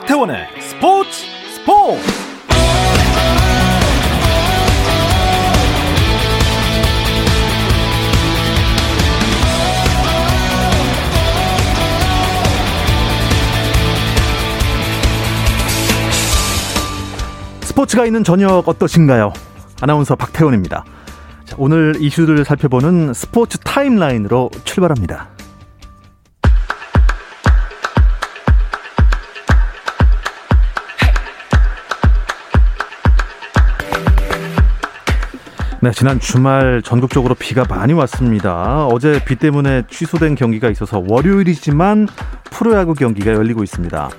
박태원의 스포츠 스포츠 스포츠가 있는 저녁 어떠신가요? 아나운서 박태원입니다. 자, 오늘 이슈들을 살펴보는 스포츠 타임라인으로 출발합니다. 네, 지난 주말 전국적으로 비가 많이 왔습니다. 어제 비 때문에 취소된 경기가 있어서 월요일이지만 프로야구 경기가 열리고 있습니다.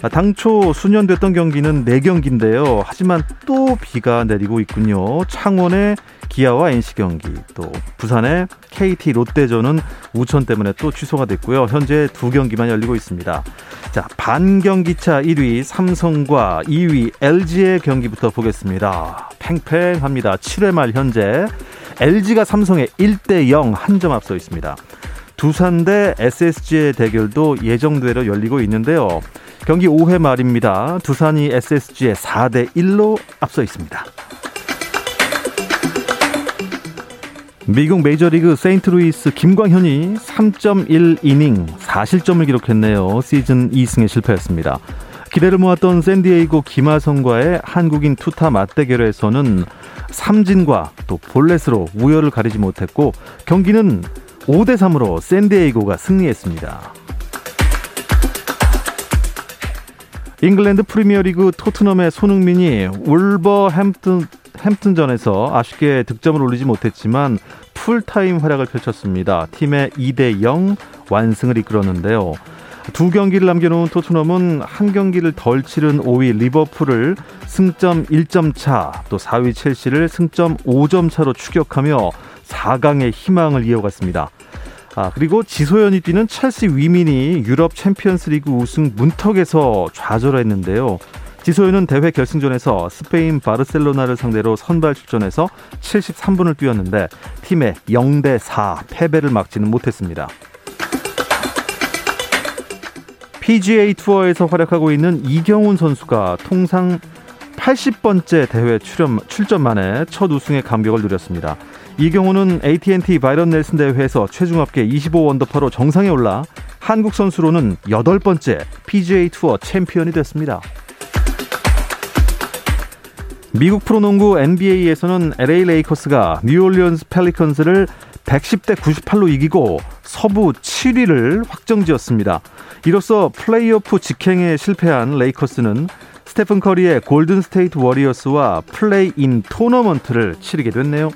아, 당초 수년됐던 경기는 4경기인데요. 하지만 또 비가 내리고 있군요. 창원의 기아와 NC 경기, 또 부산의 KT 롯데전은 우천 때문에 또 취소가 됐고요. 현재 두 경기만 열리고 있습니다. 자, 반경기차 1위 삼성과 2위 LG의 경기부터 보겠습니다. 팽팽합니다. 7회 말 현재 LG가 삼성에 1대 0 한 점 앞서 있습니다. 두산 대 SSG의 대결도 예정대로 열리고 있는데요. 경기 5회 말입니다. 두산이 SSG에 4대 1로 앞서 있습니다. 미국 메이저리그 세인트루이스 김광현이 3.1이닝 4실점을 기록했네요. 시즌 2승에 실패했습니다. 기대를 모았던 샌디에이고 김하성과의 한국인 투타 맞대결에서는 삼진과 또 볼넷으로 우열을 가리지 못했고 경기는 5대 3으로 샌디에이고가 승리했습니다. 잉글랜드 프리미어리그 토트넘의 손흥민이 울버햄튼 햄튼전에서 아쉽게 득점을 올리지 못했지만 풀타임 활약을 펼쳤습니다. 팀의 2대 0 완승을 이끌었는데요. 두 경기를 남겨놓은 토트넘은 한 경기를 덜 치른 5위 리버풀을 승점 1점 차, 또 4위 첼시를 승점 5점 차로 추격하며 4강의 희망을 이어갔습니다. 아, 그리고 지소연이 뛰는 첼시 위민이 유럽 챔피언스리그 우승 문턱에서 좌절했는데요. 지소연은 대회 결승전에서 스페인 바르셀로나를 상대로 선발 출전해서 73분을 뛰었는데 팀의 0대 4 패배를 막지는 못했습니다. PGA 투어에서 활약하고 있는 이경훈 선수가 통산 80번째 대회 출연, 출전 만에 첫 우승의 감격을 누렸습니다. 이경훈은 AT&T 바이런 넬슨 대회에서 최종 합계 25언더파로 정상에 올라 한국 선수로는 여덟 번째 PGA 투어 챔피언이 됐습니다. 미국 프로농구 NBA에서는 LA 레이커스가 뉴올리언스 펠리컨스를 110대 98로 이기고 서부 7위를 확정지었습니다. 이로써 플레이오프 직행에 실패한 레이커스는 스테픈 커리의 골든 스테이트 워리어스와 play-in 토너먼트를 치르게 됐네요.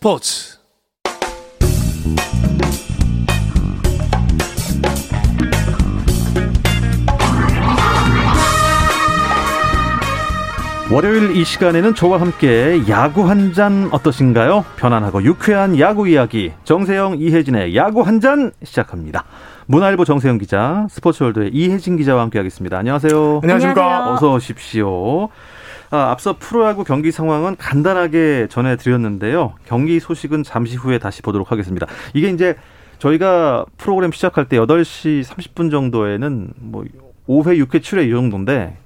스포츠 월요일 이 시간에는 저와 함께 야구 한 잔 어떠신가요? 편안하고 유쾌한 야구 이야기 정세영 이혜진의 야구 한 잔 시작합니다. 문화일보 정세영 기자, 스포츠월드의 이혜진 기자와 함께하겠습니다. 안녕하세요. 안녕하십니까. 어서 오십시오. 아, 앞서 프로야구 경기 상황은 간단하게 전해드렸는데요. 경기 소식은 잠시 후에 다시 보도록 하겠습니다. 이게 이제 저희가 프로그램 시작할 때 8시 30분 정도에는 뭐 5회, 6회, 7회 이 정도인데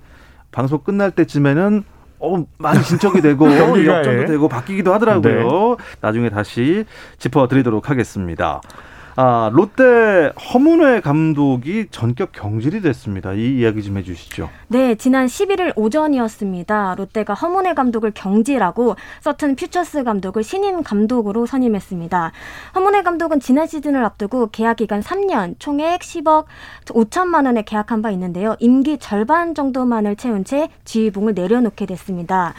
방송 끝날 때쯤에는 어, 많이 진척이 되고 역전도 되고 바뀌기도 하더라고요. 네. 나중에 다시 짚어드리도록 하겠습니다. 아, 롯데 허문회 감독이 전격 경질이 됐습니다. 이 이야기 좀 해주시죠. 네, 지난 11일 오전이었습니다. 롯데가 허문회 감독을 경질하고 서튼 퓨처스 감독을 신임 감독으로 선임했습니다. 허문회 감독은 지난 시즌을 앞두고 계약 기간 3년, 총액 10억 5천만 원에 계약한 바 있는데요. 임기 절반 정도만을 채운 채 지휘봉을 내려놓게 됐습니다.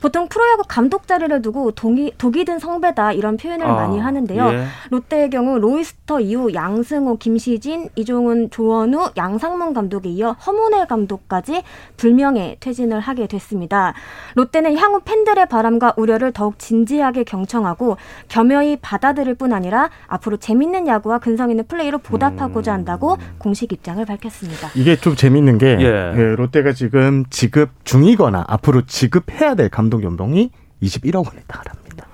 보통 프로야구 감독 자리를 두고 동이, 독이 든 성배다 이런 표현을 아, 많이 하는데요. 예. 롯데의 경우 로이스터 이후 양승호, 김시진, 이종운, 조원우, 양상문 감독에 이어 허문회 감독까지 불명예 퇴진을 하게 됐습니다. 롯데는 향후 팬들의 바람과 우려를 더욱 진지하게 경청하고 겸허히 받아들일 뿐 아니라 앞으로 재밌는 야구와 근성 있는 플레이로 보답하고자 한다고 음. 공식 입장을 밝혔습니다. 이게 좀 재밌는 게 예. 예, 롯데가 지금 지급 중이거나 앞으로 지급해야 될 감독 연봉이 21억 원에 달합니다.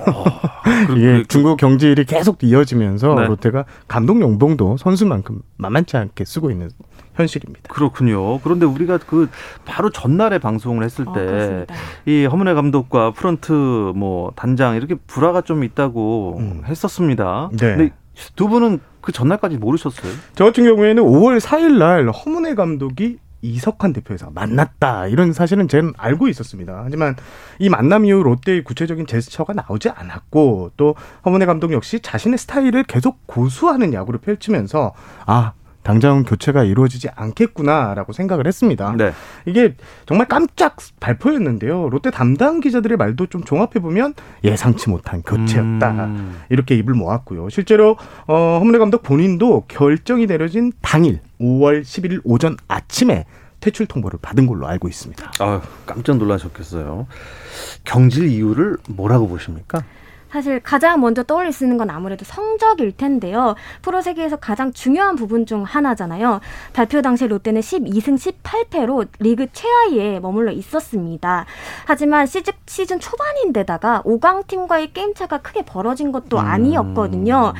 어, 이게 중국 경질이 계속 이어지면서 네. 롯데가 감독 연봉도 선수만큼 만만치 않게 쓰고 있는 현실입니다. 그렇군요. 그런데 우리가 그 바로 전날에 방송을 했을 어, 때이 허문회 감독과 프런트 뭐 단장 이렇게 불화가 좀 있다고 음. 했었습니다. 네. 근데 두 분은 그 전날까지 모르셨어요? 저 같은 경우에는 5월 4일 날 허문회 감독이 이석환 대표에서 만났다 이런 사실은 저는 알고 있었습니다. 하지만 이 만남 이후 롯데의 구체적인 제스처가 나오지 않았고 또 허문회 감독 역시 자신의 스타일을 계속 고수하는 야구를 펼치면서 아 당장 교체가 이루어지지 않겠구나라고 생각을 했습니다. 네. 이게 정말 깜짝 발표였는데요. 롯데 담당 기자들의 말도 좀 종합해 보면 예상치 못한 교체였다 음. 이렇게 입을 모았고요. 실제로 어, 허문회 감독 본인도 결정이 내려진 당일 5월 11일 오전 아침에 퇴출 통보를 받은 걸로 알고 있습니다. 아, 깜짝 놀라셨겠어요. 경질 이유를 뭐라고 보십니까? 사실 가장 먼저 떠올릴 수 있는 건 아무래도 성적일 텐데요. 프로 세계에서 가장 중요한 부분 중 하나잖아요. 발표 당시 롯데는 12승 18패로 리그 최하위에 머물러 있었습니다. 하지만 시즌, 시즌 초반인데다가 5강 팀과의 게임 차가 크게 벌어진 것도 음. 아니었거든요.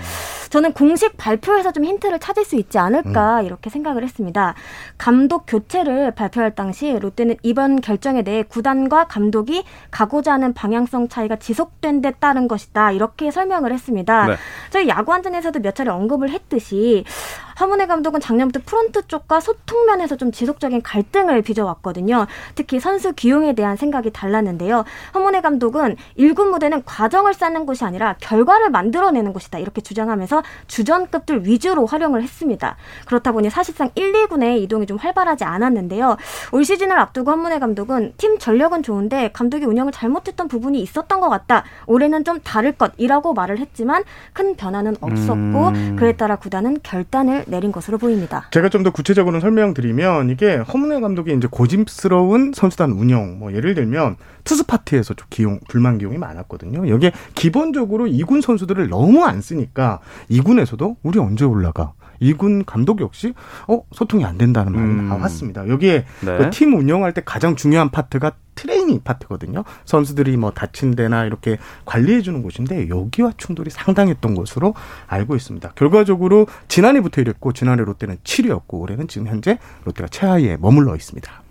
저는 공식 발표에서 좀 힌트를 찾을 수 있지 않을까 음. 이렇게 생각을 했습니다. 감독 교체를 발표할 당시 롯데는 이번 결정에 대해 구단과 감독이 가고자 하는 방향성 차이가 지속된 데 따른 것이 다 이렇게 설명을 했습니다. 네. 저희 야구 한전에서도 몇 차례 언급을 했듯이 하문혜 감독은 작년부터 프런트 쪽과 소통 면에서 좀 지속적인 갈등을 빚어왔거든요. 특히 선수 기용에 대한 생각이 달랐는데요. 하문혜 감독은 1군 무대는 과정을 쌓는 곳이 아니라 결과를 만들어내는 곳이다. 이렇게 주장하면서 주전급들 위주로 활용을 했습니다. 그렇다 보니 사실상 1, 2군의 이동이 좀 활발하지 않았는데요. 올 시즌을 앞두고 한문혜 감독은 팀 전력은 좋은데 감독이 운영을 잘못했던 부분이 있었던 것 같다. 올해는 좀 다를 것이라고 말을 했지만 큰 변화는 없었고 음. 그에 따라 구단은 결단을 내린 것으로 보입니다. 제가 좀 더 구체적으로 설명드리면 이게 허문회 감독이 이제 고집스러운 선수단 운영 뭐 예를 들면 투수 파티에서 좀 기용 불만 기용이 많았거든요. 여기에 기본적으로 2군 선수들을 너무 안 쓰니까 2군에서도 우리 언제 올라가? 이군 감독 역시 어 소통이 안 된다는 말이 음. 나왔습니다. 여기에 네. 그 팀 운영할 때 가장 중요한 파트가 트레이닝 파트거든요. 선수들이 뭐 다친 데나 이렇게 관리해 주는 곳인데 여기와 충돌이 상당했던 것으로 알고 있습니다. 결과적으로 지난해부터 이랬고 지난해 롯데는 7위였고 올해는 지금 현재 롯데가 최하위에 머물러 있습니다.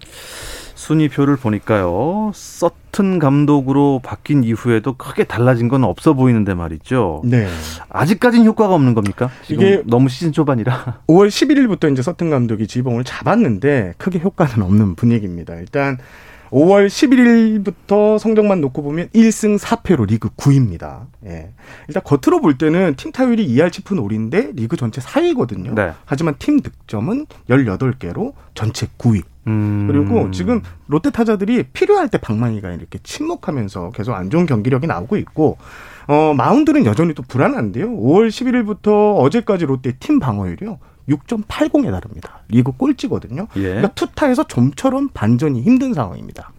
순위표를 보니까요. 서튼 감독으로 바뀐 이후에도 크게 달라진 건 없어 보이는데 말이죠. 네. 아직까지는 효과가 없는 겁니까? 이게 너무 시즌 초반이라. 5월 11일부터 이제 서튼 감독이 지봉을 잡았는데 크게 효과는 없는 분위기입니다. 일단 5월 11일부터 성적만 놓고 보면 1승 4패로 리그 9위입니다. 예. 일단 겉으로 볼 때는 팀 타율이 2할 7푼 5리인데 리그 전체 4위거든요. 네. 하지만 팀 득점은 18개로 전체 9위. 음. 그리고 지금 롯데 타자들이 필요할 때 방망이가 이렇게 침묵하면서 계속 안 좋은 경기력이 나오고 있고 어 마운드는 여전히 또 불안한데요. 5월 11일부터 어제까지 롯데 팀 방어율이요. 6.80에 달합니다. 리그 꼴찌거든요. 예. 그러니까 투타에서 좀처럼 반전이 힘든 상황입니다.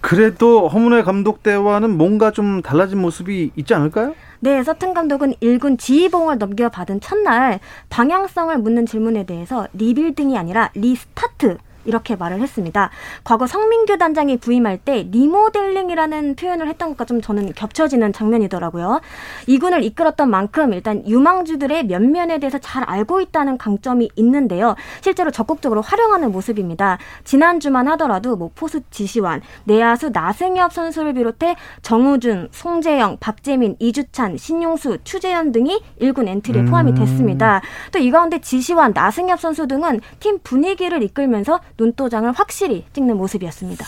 그래도 허문회 감독 때와는 뭔가 좀 달라진 모습이 있지 않을까요? 네, 서튼 감독은 1군 지휘봉을 넘겨받은 첫날 방향성을 묻는 질문에 대해서 리빌딩이 아니라 restart 이렇게 말을 했습니다. 과거 성민규 단장이 부임할 때 리모델링이라는 표현을 했던 것과 좀 저는 겹쳐지는 장면이더라고요. 이군을 이끌었던 만큼 일단 유망주들의 면면에 대해서 잘 알고 있다는 강점이 있는데요. 실제로 적극적으로 활용하는 모습입니다. 지난주만 하더라도 뭐 포수 지시완, 내야수 나승엽 선수를 비롯해 정우준, 송재영, 박재민, 이주찬, 신용수, 추재현 등이 1군 엔트리에 포함이 됐습니다. 또 이 가운데 지시완, 나승엽 선수 등은 팀 분위기를 이끌면서 눈도장을 확실히 찍는 모습이었습니다.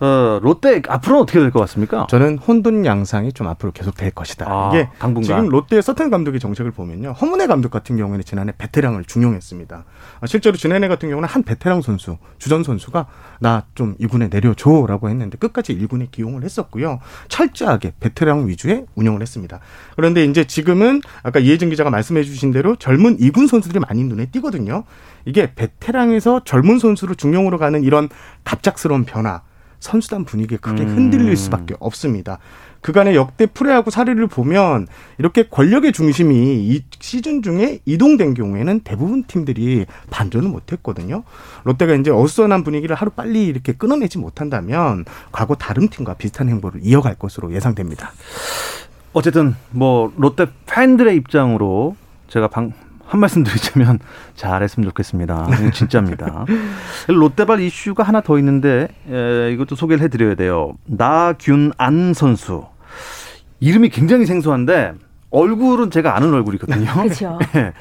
어, 롯데 앞으로는 어떻게 될 것 같습니까? 저는 혼돈 양상이 좀 앞으로 계속 될 것이다. 아, 이게 당분간. 지금 롯데의 서튼 감독의 정책을 보면요. 허문회 감독 같은 경우에는 지난해 베테랑을 중용했습니다. 아, 실제로 지난해 같은 경우는 한 베테랑 선수, 주전 선수가 나좀 이군에 내려줘라고 했는데 끝까지 1군에 기용을 했었고요. 철저하게 베테랑 위주의 운영을 했습니다. 그런데 이제 지금은 아까 이혜진 기자가 말씀해 주신 대로 젊은 2군 선수들이 많이 눈에 띄거든요. 이게 베테랑에서 젊은 선수로 중용으로 가는 이런 갑작스러운 변화, 선수단 분위기에 크게 흔들릴 수밖에 없습니다. 그간의 역대 프레하고 사례를 보면 이렇게 권력의 중심이 이 시즌 중에 이동된 경우에는 대부분 팀들이 반전을 못했거든요. 롯데가 이제 어수선한 분위기를 하루 빨리 이렇게 끊어내지 못한다면 과거 다른 팀과 비슷한 행보를 이어갈 것으로 예상됩니다. 어쨌든 뭐 롯데 팬들의 입장으로 제가 방, 한 말씀 드리자면 잘했으면 좋겠습니다. 진짜입니다. 롯데발 이슈가 하나 더 있는데 에, 이것도 소개를 해드려야 돼요. 나균안 선수 이름이 굉장히 생소한데 얼굴은 제가 아는 얼굴이거든요. 그렇죠. 네.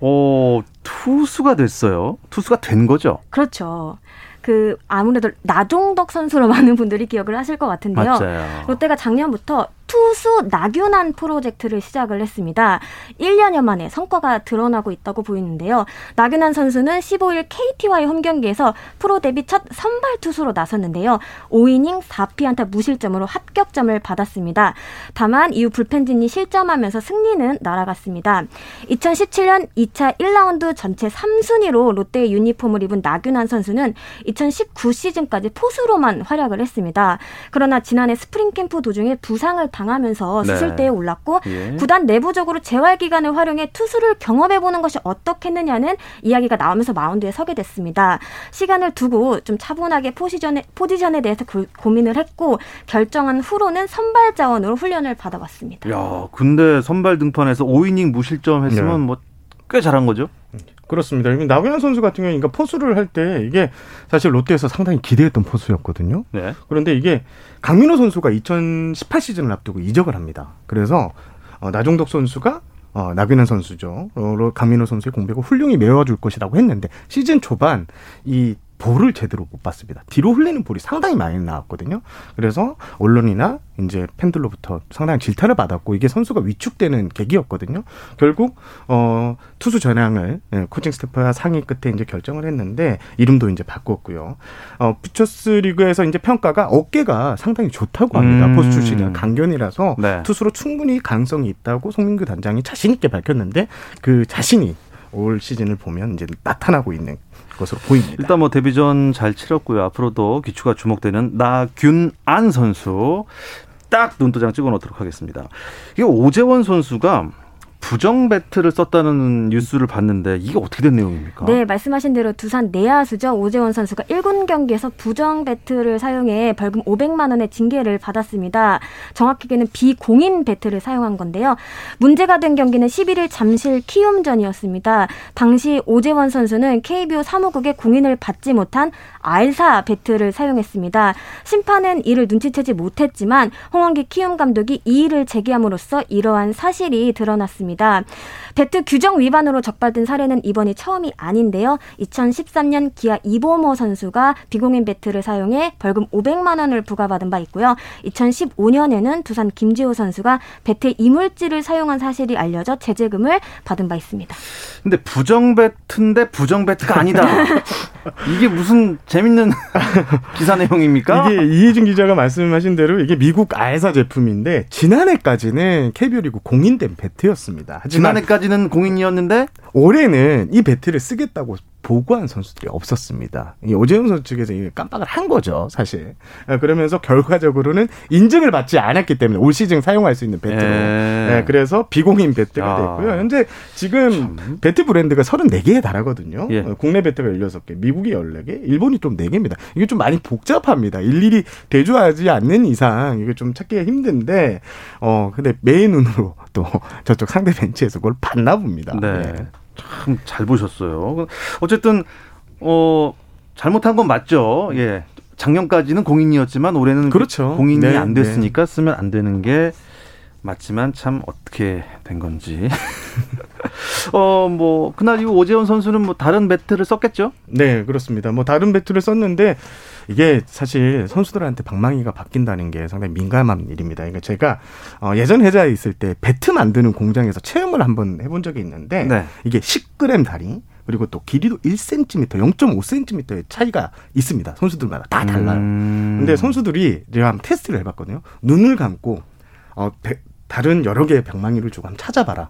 어, 투수가 됐어요. 투수가 된 거죠. 그렇죠. 그 아무래도 나종덕 선수로 많은 분들이 기억을 하실 것 같은데요. 맞아요. 롯데가 작년부터 투수 나균안 프로젝트를 시작을 했습니다. 1년여 만에 성과가 드러나고 있다고 보이는데요. 나균안 선수는 15일 KT와의 홈 경기에서 프로 데뷔 첫 선발 투수로 나섰는데요. 5이닝 4피안타 무실점으로 합격점을 받았습니다. 다만 이후 불펜진이 실점하면서 승리는 날아갔습니다. 2017년 2차 1라운드 전체 3순위로 롯데의 유니폼을 입은 나균안 선수는 2019 시즌까지 포수로만 활약을 했습니다. 그러나 지난해 스프링 캠프 도중에 부상을 당하면서 네. 수술대에 올랐고 예. 구단 내부적으로 재활 기간을 활용해 투수를 경험해 보는 것이 어떻겠느냐는 이야기가 나오면서 마운드에 서게 됐습니다. 시간을 두고 좀 차분하게 포지션에 포지션에 대해서 고, 고민을 했고 결정한 후로는 선발 자원으로 훈련을 받아왔습니다. 야, 근데 선발 등판에서 5이닝 무실점 했으면 네. 뭐 꽤 잘한 거죠. 그렇습니다. 나균환 선수 같은 경우에 그러니까 포수를 할 때 이게 사실 롯데에서 상당히 기대했던 포수였거든요. 네. 그런데 이게 강민호 선수가 2018 시즌을 앞두고 이적을 합니다. 그래서 어, 나종덕 선수가 어, 나균안 선수죠. 어, 강민호 선수의 공백을 훌륭히 메워줄 것이라고 했는데 시즌 초반 이 볼을 제대로 못 봤습니다. 뒤로 흘리는 볼이 상당히 많이 나왔거든요. 그래서 언론이나 이제 팬들로부터 상당히 질타를 받았고 이게 선수가 위축되는 계기였거든요. 결국 어 투수 전향을 예, 코칭 스태프와 상의 끝에 이제 결정을 했는데 이름도 이제 바꿨고요. 어 퓨처스 리그에서 이제 평가가 어깨가 상당히 좋다고 합니다. 음. 포수 출신이 강견이라서 네. 투수로 충분히 가능성이 있다고 성민규 단장이 자신 있게 밝혔는데 그 자신이 올 시즌을 보면 이제 나타나고 있는 것으로 보입니다. 일단 뭐 데뷔전 잘 치렀고요. 앞으로도 기추가 주목되는 나균안 선수 딱 눈도장 찍어 놓도록 하겠습니다. 이게 오재원 선수가 부정 배트를 썼다는 뉴스를 봤는데 이게 어떻게 된 내용입니까? 네, 말씀하신 대로 두산 내야수죠. 오재원 선수가 1군 경기에서 부정 배트를 사용해 벌금 500만 원의 징계를 받았습니다. 정확하게는 비공인 배트를 사용한 건데요. 문제가 된 경기는 11일 잠실 키움전이었습니다. 당시 오재원 선수는 KBO 사무국의 공인을 받지 못한 알사 배트를 사용했습니다. 심판은 이를 눈치채지 못했지만 홍원기 키움 감독이 이의를 제기함으로써 이러한 사실이 드러났습니다. 배트 규정 위반으로 적발된 사례는 이번이 처음이 아닌데요. 2013년 기아 이보모 선수가 비공인 배트를 사용해 벌금 500만 원을 부과받은 바 있고요. 2015년에는 두산 김지호 선수가 배트 이물질을 사용한 사실이 알려져 제재금을 받은 바 있습니다. 근데 부정 배트인데 부정 배트가 아니다. 이게 무슨 재밌는 기사 내용입니까? 이게 이혜진 기자가 말씀하신 대로 이게 미국 알사 제품인데 지난해까지는 KBO 리그 공인된 배트였습니다. 하지만 지난해까지는 공인이었는데 올해는 이 배트를 쓰겠다고 보고한 선수들이 없었습니다. 이 오재훈 선수 측에서 깜빡을 한 거죠, 사실. 아, 그러면서 결과적으로는 인증을 받지 않았기 때문에 올 시즌 사용할 수 있는 배트로. 예. 예, 그래서 비공인 배트가 아. 됐고요. 현재 지금 배트 브랜드가 34개에 달하거든요. 예. 어, 국내 배트가 16개, 미국이 14개, 일본이 좀 4개입니다. 이게 좀 많이 복잡합니다. 일일이 대조하지 않는 이상 이게 좀 찾기가 힘든데, 어, 근데 매의 눈으로 또 저쪽 상대 벤치에서 그걸 봤나 봅니다. 네. 예. 참 잘 보셨어요. 어쨌든 어 잘못한 건 맞죠. 예. 작년까지는 공인이었지만 올해는 그렇죠. 공인이 네, 안 됐으니까 쓰면 안 되는 게 맞지만 참 어떻게 된 건지. 어 뭐 그날 이후 오재원 선수는 뭐 다른 배트를 썼겠죠? 네, 그렇습니다. 뭐 다른 배트를 썼는데 이게 사실 선수들한테 방망이가 바뀐다는 게 상당히 민감한 일입니다. 그러니까 제가 어, 예전 회사에 있을 때 배트 만드는 공장에서 체험을 한번 해본 적이 있는데 네. 이게 10g 다리 그리고 또 길이도 1cm, 0.5cm의 차이가 있습니다. 선수들마다 다 달라요. 음. 근데 선수들이 제가 한번 테스트를 해봤거든요. 눈을 감고 어, 배, 다른 여러 개의 방망이를 주고 한번 찾아봐라.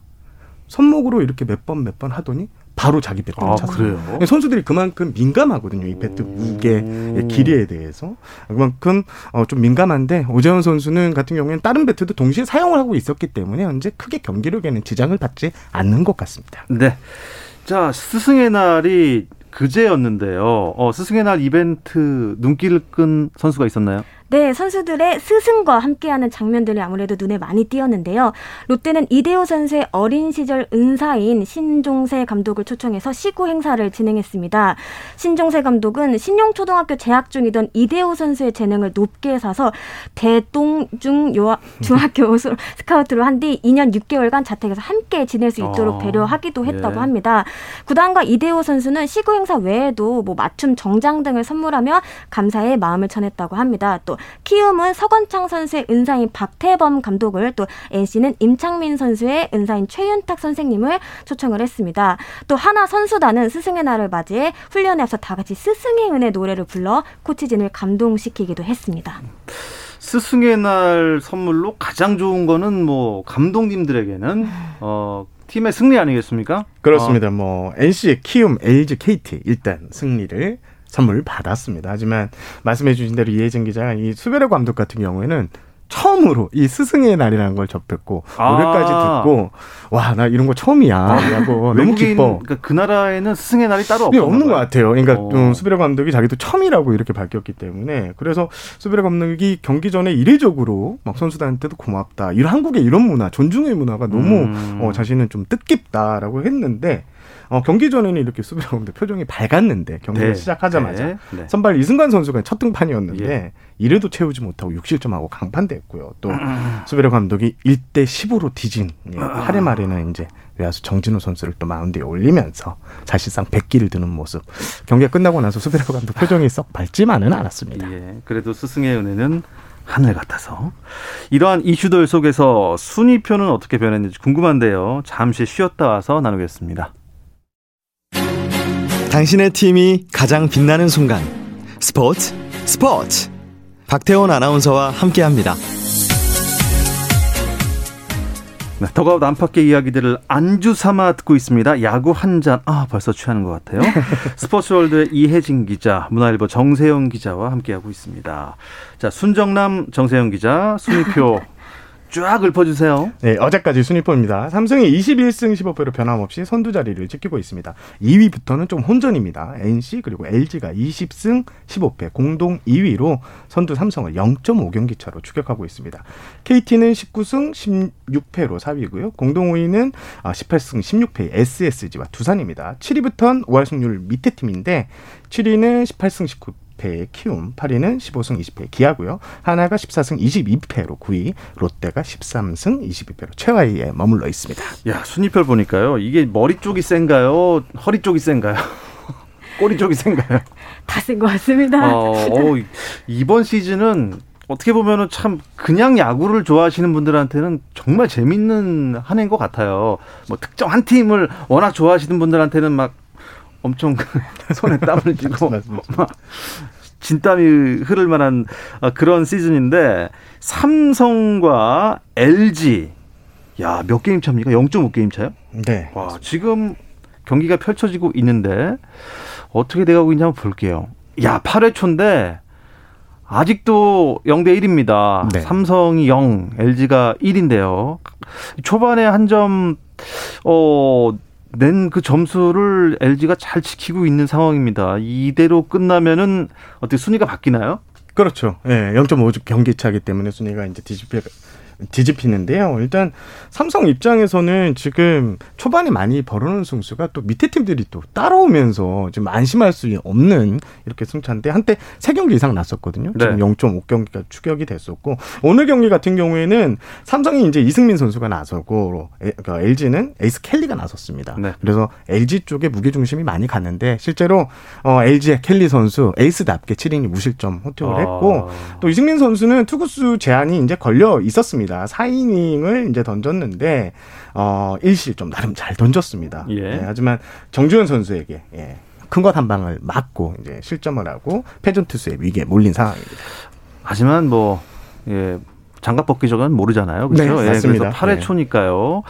손목으로 이렇게 몇 번 몇 번 하더니 바로 자기 배트를 아, 찾습니다. 그래요? 선수들이 그만큼 민감하거든요. 이 배트 무게의 길이에 대해서 그만큼 어, 좀 민감한데 오재원 선수는 같은 경우에는 다른 배트도 동시에 사용을 하고 있었기 때문에 현재 크게 경기력에는 지장을 받지 않는 것 같습니다. 네. 자 스승의 날이 그제였는데요. 어, 스승의 날 이벤트 눈길을 끈 선수가 있었나요? 네, 선수들의 스승과 함께하는 장면들이 아무래도 눈에 많이 띄었는데요. 롯데는 이대호 선수의 어린 시절 은사인 신종세 감독을 초청해서 시구 행사를 진행했습니다. 신종세 감독은 신용초등학교 재학 중이던 이대호 선수의 재능을 높게 사서 대동중 중학교 스카우트로 한 뒤 2년 6개월간 자택에서 함께 지낼 수 있도록 어, 배려하기도 했다고 예. 합니다. 구단과 이대호 선수는 시구 행사 외에도 뭐 맞춤 정장 등을 선물하며 감사의 마음을 전했다고 합니다. 또 키움은 서건창 선수의 은사인 박태범 감독을 또 NC는 임창민 선수의 은사인 최윤탁 선생님을 초청을 했습니다. 또 하나 선수단은 스승의 날을 맞이해 훈련에 앞서 다 같이 스승의 은혜 노래를 불러 코치진을 감동시키기도 했습니다. 스승의 날 선물로 가장 좋은 거는 뭐 감독님들에게는 어 팀의 승리 아니겠습니까? 그렇습니다. 어. 뭐 NC, 키움, LG, KT 일단 승리를 선물 받았습니다. 하지만 말씀해 주신 대로 이혜진 기자가 이 수베르 감독 같은 경우에는 처음으로 이 스승의 날이라는 걸 접했고 아. 노래까지 듣고 와 나 이런 거 처음이야라고 너무 기뻐. 그러니까 그 나라에는 스승의 날이 따로 없는 것 같아요. 그러니까 어. 수비라 감독이 자기도 처음이라고 이렇게 밝혔기 때문에 그래서 수비라 감독이 경기 전에 이례적으로 막 선수들한테도 고맙다. 이런 한국의 이런 문화, 존중의 문화가 너무 음. 어, 자신은 좀 뜻깊다라고 했는데 어, 경기 전에는 이렇게 수비라 감독 표정이 밝았는데 경기를 네. 시작하자마자 네. 네. 선발 이승관 선수가 첫 등판이었는데 예. 이래도 채우지 못하고 6실점하고 강판됐고요. 또 음. 수비라 감독이 1대 10으로 뒤진 예, 8회 말에는 이제 외야수 정진우 선수를 또 마운드에 올리면서 사실상 백기를 드는 모습. 경기가 끝나고 나서 수비라 감독 표정이 썩 밝지만은 않았습니다. 예. 그래도 스승의 은혜는 하늘 같아서 이러한 이슈들 속에서 순위표는 어떻게 변했는지 궁금한데요. 잠시 쉬었다 와서 나누겠습니다. 당신의 팀이 가장 빛나는 순간 스포츠 스포츠 박태원 아나운서와 함께합니다. 네, 더가웃 안팎의 이야기들을 안주 삼아 듣고 있습니다. 야구 한 잔, 아, 벌써 취하는 것 같아요. 스포츠월드의 이혜진 기자, 문화일보 정세영 기자와 함께하고 있습니다. 자, 순정남 정세영 기자, 순위표 쫙 읊어주세요. 네, 어제까지 순위표입니다. 삼성이 21승 15패로 변함없이 선두 자리를 지키고 있습니다. 2위부터는 좀 혼전입니다. NC 그리고 LG가 20승 15패 공동 2위로 선두 삼성을 0.5경기 차로 추격하고 있습니다. KT는 19승 16패로 4위고요. 공동 5위는 18승 16패 SSG와 두산입니다. 7위부터는 5할 승률 밑에 팀인데 7위는 18승 19패 20패의 키움, 8위는 15승 20패의 기아고요. 하나가 14승 22패로 9위, 롯데가 13승 22패로 최하위에 머물러 있습니다. 야, 순위표 보니까요. 이게 머리 쪽이 센가요? 허리 쪽이 센가요? 꼬리 쪽이 센가요? 다 센 것 같습니다. 어, 어, 이번 시즌은 어떻게 보면은 참 그냥 야구를 좋아하시는 분들한테는 정말 재밌는 한 해인 것 같아요. 뭐 특정 한 팀을 워낙 좋아하시는 분들한테는 막 엄청 손에 땀을 쥐고 막 진땀이 흐를 만한 아, 그런 시즌인데 삼성과 LG 야 몇 게임 차입니까? 0.5 게임 차요? 네. 와 지금 경기가 펼쳐지고 있는데 어떻게 돼가고 있냐 한번 볼게요. 야 8회 초인데 아직도 0대 1입니다. 네. 삼성이 0, LG가 1인데요. 초반에 한 점, 어, 낸 그 점수를 LG가 잘 지키고 있는 상황입니다. 이대로 끝나면은 어떻게 순위가 바뀌나요? 그렇죠. 예, 네, 0.5 경기 차기 때문에 순위가 이제 뒤집힐 뒤집히는데요. 일단 삼성 입장에서는 지금 초반에 많이 벌어놓은 승수가 또 밑에 팀들이 또 따라오면서 좀 안심할 수 없는 이렇게 승차인데 한때 세 경기 이상 났었거든요. 지금 네. 0.5경기가 추격이 됐었고 오늘 경기 같은 경우에는 삼성이 이제 이승민 선수가 나서고 그러니까 LG는 에이스 켈리가 나섰습니다. 네. 그래서 LG 쪽에 무게 중심이 많이 갔는데 실제로 어, LG의 켈리 선수 에이스답게 7이닝 무실점 호투를 아. 했고 또 이승민 선수는 투구수 제한이 이제 걸려 있었습니다. 4이닝을 이제 던졌는데 어 1실점 나름 잘 던졌습니다. 예. 네, 하지만 정주현 선수에게 예. 큰것 한 방을 맞고 이제 실점을 하고 패전 투수의 위기에 몰린 상황입니다. 하지만 뭐 예, 장갑 벗기 전은 모르잖아요. 그렇죠? 네, 예, 그래서 8회 초니까요.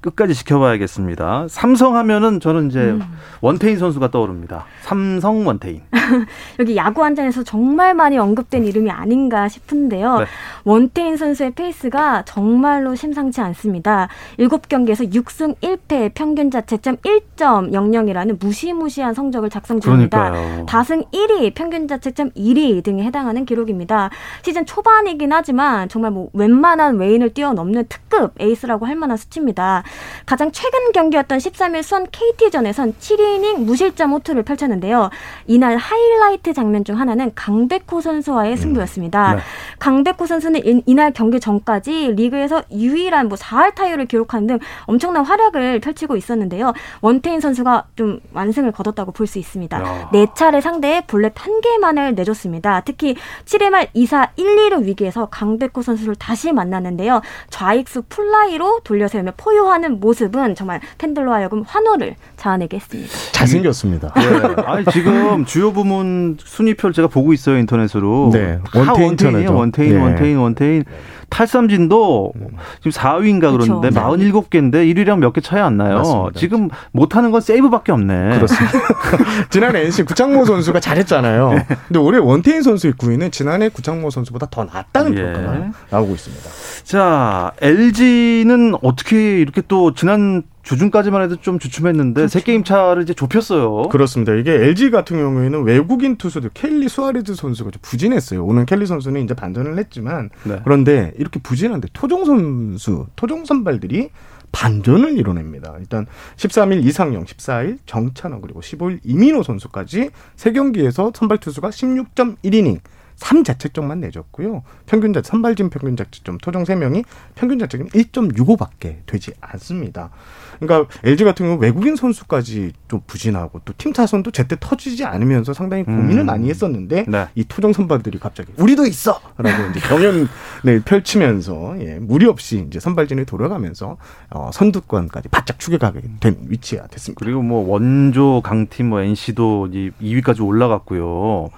끝까지 지켜봐야겠습니다. 삼성 하면은 저는 이제 음. 원태인 선수가 떠오릅니다. 삼성 원태인. 여기 야구 한잔에서 정말 많이 언급된 이름이 아닌가 싶은데요. 네. 원태인 선수의 페이스가 정말로 심상치 않습니다. 7경기에서 6승 1패 평균 자책점 1.00이라는 무시무시한 성적을 작성 중입니다. 그러니까요. 다승 1위, 평균 자책점 1위 등에 해당하는 기록입니다. 시즌 초반이긴 하지만 정말 뭐 웬만한 외인을 뛰어넘는 특급 에이스라고 할 만한 수치입니다. 가장 최근 경기였던 13일 수원 KT전에선 7이닝 무실점 호투를 펼쳤는데요. 이날 하이라이트 장면 중 하나는 강백호 선수와의 음. 승부였습니다. 네. 강백호 선수는 이, 날 경기 전까지 리그에서 유일한 뭐 4할 타율을 기록하는 등 엄청난 활약을 펼치고 있었는데요. 원태인 선수가 좀 완승을 거뒀다고 볼 수 있습니다. 네 차례 상대에 볼넷 한 개만을 내줬습니다. 특히 7회 말 2사 1, 2루 위기에서 강백호 선수를 다시 만났는데요. 좌익수 플라이로 돌려세우며 포효하는 하는 모습은 정말 팬들로 하여금 환호를 자아내게 했습니다. 잘생겼습니다. 네. 아니, 지금 주요 부문 순위표를 제가 보고 있어요 인터넷으로. 네. 원태인 원태인이요. 원태인, 네. 원태인, 원태인. 탈삼진도 지금 4위인가 그러는데 그렇죠. 47개인데 1위랑 몇 개 차이 안 나요. 맞습니다. 지금 못하는 건 세이브밖에 없네. 그렇습니다. 지난해 NC 구창모 선수가 잘했잖아요. 네. 근데 올해 원태인 선수의 구위는 지난해 구창모 선수보다 더 낫다는 예. 평가가 나오고 있습니다. 자, LG는 어떻게 이렇게 또 지난 주중까지만 해도 좀 주춤했는데 그렇죠. 세 게임 차를 이제 좁혔어요. 그렇습니다. 이게 LG 같은 경우에는 외국인 투수들 켈리 수아레즈 선수가 좀 부진했어요. 오늘 켈리 선수는 이제 반전을 했지만 네. 그런데 이렇게 부진한데 토종 선수, 토종 선발들이 반전을 이뤄냅니다. 일단 13일 이상영, 14일 정찬원 그리고 15일 이민호 선수까지 세 경기에서 선발 투수가 16.1이닝 3자책점만 내줬고요. 평균 자 선발진 평균 자책점 토종 3명이 평균 자책점 1.65밖에 되지 않습니다. 그러니까 LG 같은 경우 외국인 선수까지 좀 부진하고 또 팀 타선도 제때 터지지 않으면서 상당히 고민을 음. 많이 했었는데 네. 이 토종 선발들이 갑자기 우리도 있어라고 이제 경연을 펼치면서 예, 무리 없이 이제 선발진에 돌아가면서 어, 선두권까지 바짝 추격하게 된 위치가 됐습니다. 그리고 뭐 원조 강팀 뭐 NC도 2위까지 올라갔고요.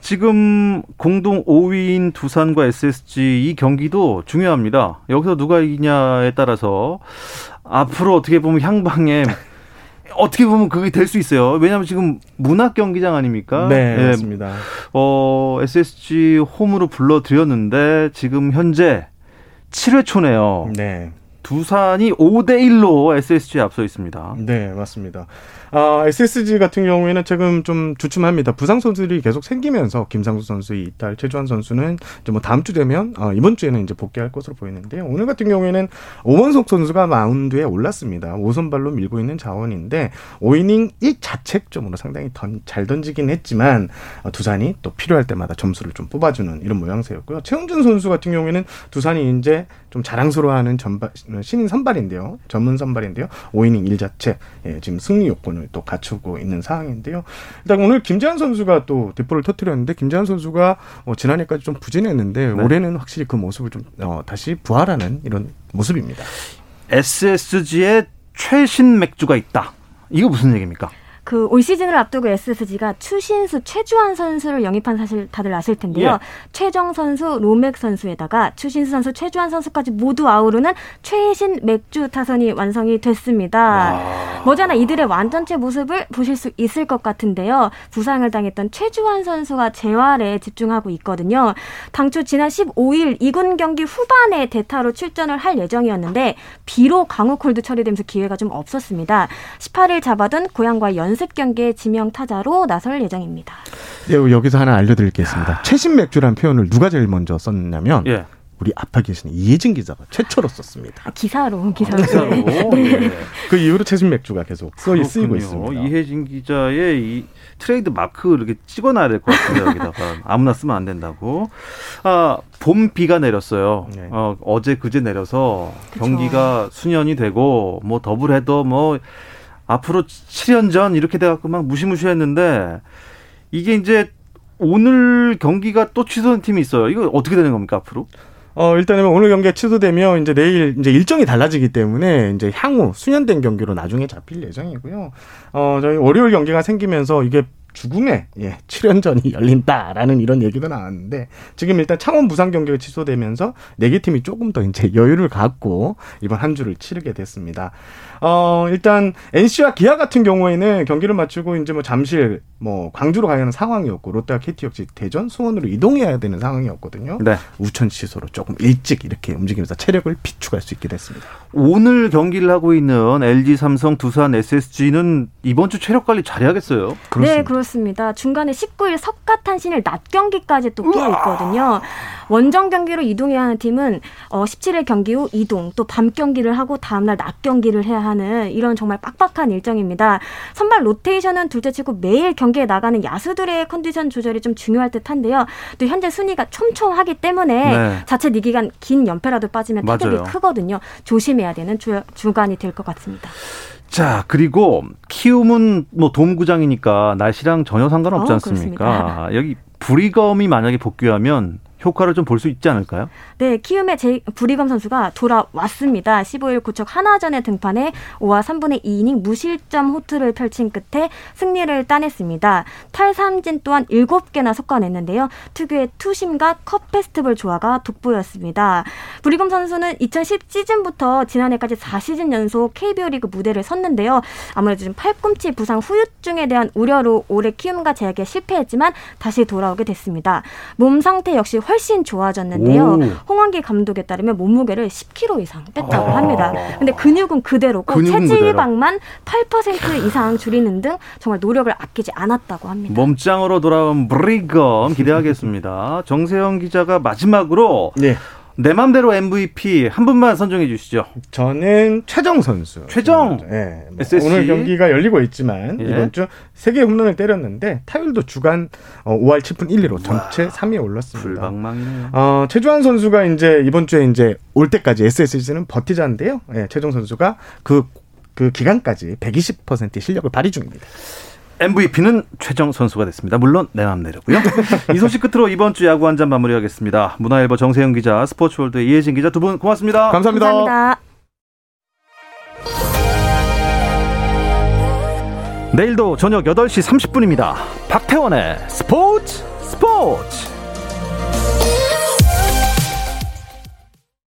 지금 공동 5위인 두산과 SSG 이 경기도 중요합니다. 여기서 누가 이기냐에 따라서 앞으로 어떻게 보면 향방에 어떻게 보면 그게 될 수 있어요. 왜냐하면 지금 문학 경기장 아닙니까? 네, 네, 맞습니다. 어, SSG 홈으로 불러드렸는데 지금 현재 7회 초네요. 네. 두산이 5대 1로 SSG에 앞서 있습니다. 네, 맞습니다. 아, SSG 같은 경우에는 지금 좀 주춤합니다. 부상 선수들이 계속 생기면서 김상수 선수 이탈, 최주환 선수는 이제 뭐 다음 주 되면 어, 이번 주에는 이제 복귀할 것으로 보이는데요. 오늘 같은 경우에는 오원석 선수가 마운드에 올랐습니다. 오선발로 밀고 있는 자원인데 5이닝 1자책점으로 상당히 던, 잘 던지긴 했지만 어, 두산이 또 필요할 때마다 점수를 좀 뽑아주는 이런 모양새였고요. 최용준 선수 같은 경우에는 두산이 이제 좀 자랑스러워하는 전발, 신인 선발인데요. 전문 선발인데요. 5이닝 1자책 예, 지금 승리 요건을 기능을 또 갖추고 있는 상황인데요. 일단 오늘 김재환 선수가 또 대포를 터뜨렸는데 김재환 선수가 어, 지난해까지 좀 부진했는데 네. 올해는 확실히 그 모습을 좀 어, 다시 부활하는 이런 모습입니다. SSG의 최신 맥주가 있다. 이거 무슨 얘기입니까? 그 올 시즌을 앞두고 SSG가 추신수 최주환 선수를 영입한 사실 다들 아실 텐데요. 예. 최정 선수, 로맥 선수에다가 추신수 선수, 최주환 선수까지 모두 아우르는 최신 맥주 타선이 완성이 됐습니다. 머지않아 이들의 완전체 모습을 보실 수 있을 것 같은데요. 부상을 당했던 최주환 선수가 재활에 집중하고 있거든요. 당초 지난 15일 이군 경기 후반에 대타로 출전을 할 예정이었는데 비로 강우 콜드 처리되면서 기회가 좀 없었습니다. 18일 잡아둔 고향과 연 연습 경기에 지명 타자로 나설 예정입니다. 네, 여기서 하나 알려드리겠습니다. 최신 맥주란 표현을 누가 제일 먼저 썼냐면 예. 우리 앞에 계신 이혜진 기자가 최초로 썼습니다. 아, 기사로 기사로. 기사로. 네. 그 이후로 최신 맥주가 계속 써 쓰이고 있습니다. 이혜진 기자의 이 트레이드 마크 이렇게 찍어놔야 될 것 같은데 여기다가 아무나 쓰면 안 된다고. 아, 봄 비가 내렸어요. 네. 어, 어제 그제 내려서 그쵸. 경기가 순연이 되고 뭐 더블헤더 뭐 앞으로 7년 전 이렇게 돼갖고 막 무시무시했는데 이게 이제 오늘 경기가 또 취소된 팀이 있어요. 이거 어떻게 되는 겁니까 앞으로? 어, 일단은 오늘 경기가 취소되면 이제 내일 이제 일정이 달라지기 때문에 이제 향후 수년된 경기로 나중에 잡힐 예정이고요. 어, 저희 월요일 경기가 생기면서 이게 죽음의 예, 7연전이 열린다라는 이런 얘기도 나왔는데 지금 일단 창원 부산 경기가 취소되면서 네 개 팀이 조금 더 이제 여유를 갖고 이번 한 주를 치르게 됐습니다. 어, 일단 NC와 기아 같은 경우에는 경기를 마치고 이제 뭐 잠실 뭐 광주로 가야 하는 상황이었고 롯데와 KT 역시 대전 수원으로 이동해야 되는 상황이었거든요. 네. 우천 취소로 조금 일찍 이렇게 움직이면서 체력을 비축할 수 있게 됐습니다. 오늘 경기를 하고 있는 LG, 삼성, 두산, SSG는 이번 주 체력 관리 잘해야겠어요. 네, 그렇습니다. 중간에 19일 석가탄신일 낮 경기까지 또 끼어 있거든요. 원정 경기로 이동해야 하는 팀은 어, 17일 경기 후 이동, 또 밤 경기를 하고 다음날 낮 경기를 해야 하는 이런 정말 빡빡한 일정입니다. 선발 로테이션은 둘째치고 매일 경기에 나가는 야수들의 컨디션 조절이 좀 중요할 듯한데요. 또 현재 순위가 촘촘하기 때문에 네. 자체 이 기간 긴 연패라도 빠지면 타격이. 크거든요. 조심해야 되는 주, 주간이 될 것 같습니다. 자, 그리고 키움은 뭐 돔구장이니까 날씨랑 전혀 상관없지 어, 않습니까? 그렇습니다. 여기 브리검이 만약에 복귀하면 효과를 좀 볼 수 있지 않을까요? 네, 키움의 제, 부리검 선수가 돌아왔습니다. 15일 고척 하나전에 등판해 5와 3분의 2이닝 무실점 호투를 펼친 끝에 승리를 따냈습니다. 탈삼진 또한 7개나 섞어냈는데요. 특유의 투심과 컵 페스티벌 조화가 돋보였습니다. 부리검 선수는 2010 시즌부터 지난해까지 4시즌 연속 KBO 리그 무대를 섰는데요. 아무래도 좀 팔꿈치 부상 후유증에 대한 우려로 올해 키움과 재약에 실패했지만 다시 돌아오게 됐습니다. 몸 상태 역시 훨씬 좋아졌는데요. 오. 홍원기 감독에 따르면 몸무게를 10kg 이상 뺐다고 아. 합니다. 근데 근육은 그대로고 근육은 체지방만 8% 이상 줄이는 등 정말 노력을 아끼지 않았다고 합니다. 몸짱으로 돌아온 브리검 기대하겠습니다. 정세영 기자가 마지막으로 네. 내 맘대로 MVP 한 분만 선정해 주시죠. 저는 최정 선수. 최정! 예. 뭐. 오늘 경기가 열리고 있지만 예. 이번 주 세 개의 홈런을 때렸는데 타율도 주간 어, 5할 7푼 1리로 전체 3위에 올랐습니다. 불방망이네요. 어, 최주환 선수가 이제 이번 주에 이제 올 때까지 SSG는 버티자인데요. 예, 최정 선수가 그, 그 기간까지 120%의 실력을 발휘 중입니다. MVP는 최정 선수가 됐습니다. 물론 내 맘대로고요. 이 소식 끝으로 이번 주 야구 한 잔 마무리하겠습니다. 문화일보 정세영 기자, 스포츠월드 이혜진 기자 두 분 고맙습니다. 감사합니다. 감사합니다. 내일도 저녁 8시 30분입니다. 박태원의 스포츠 스포츠.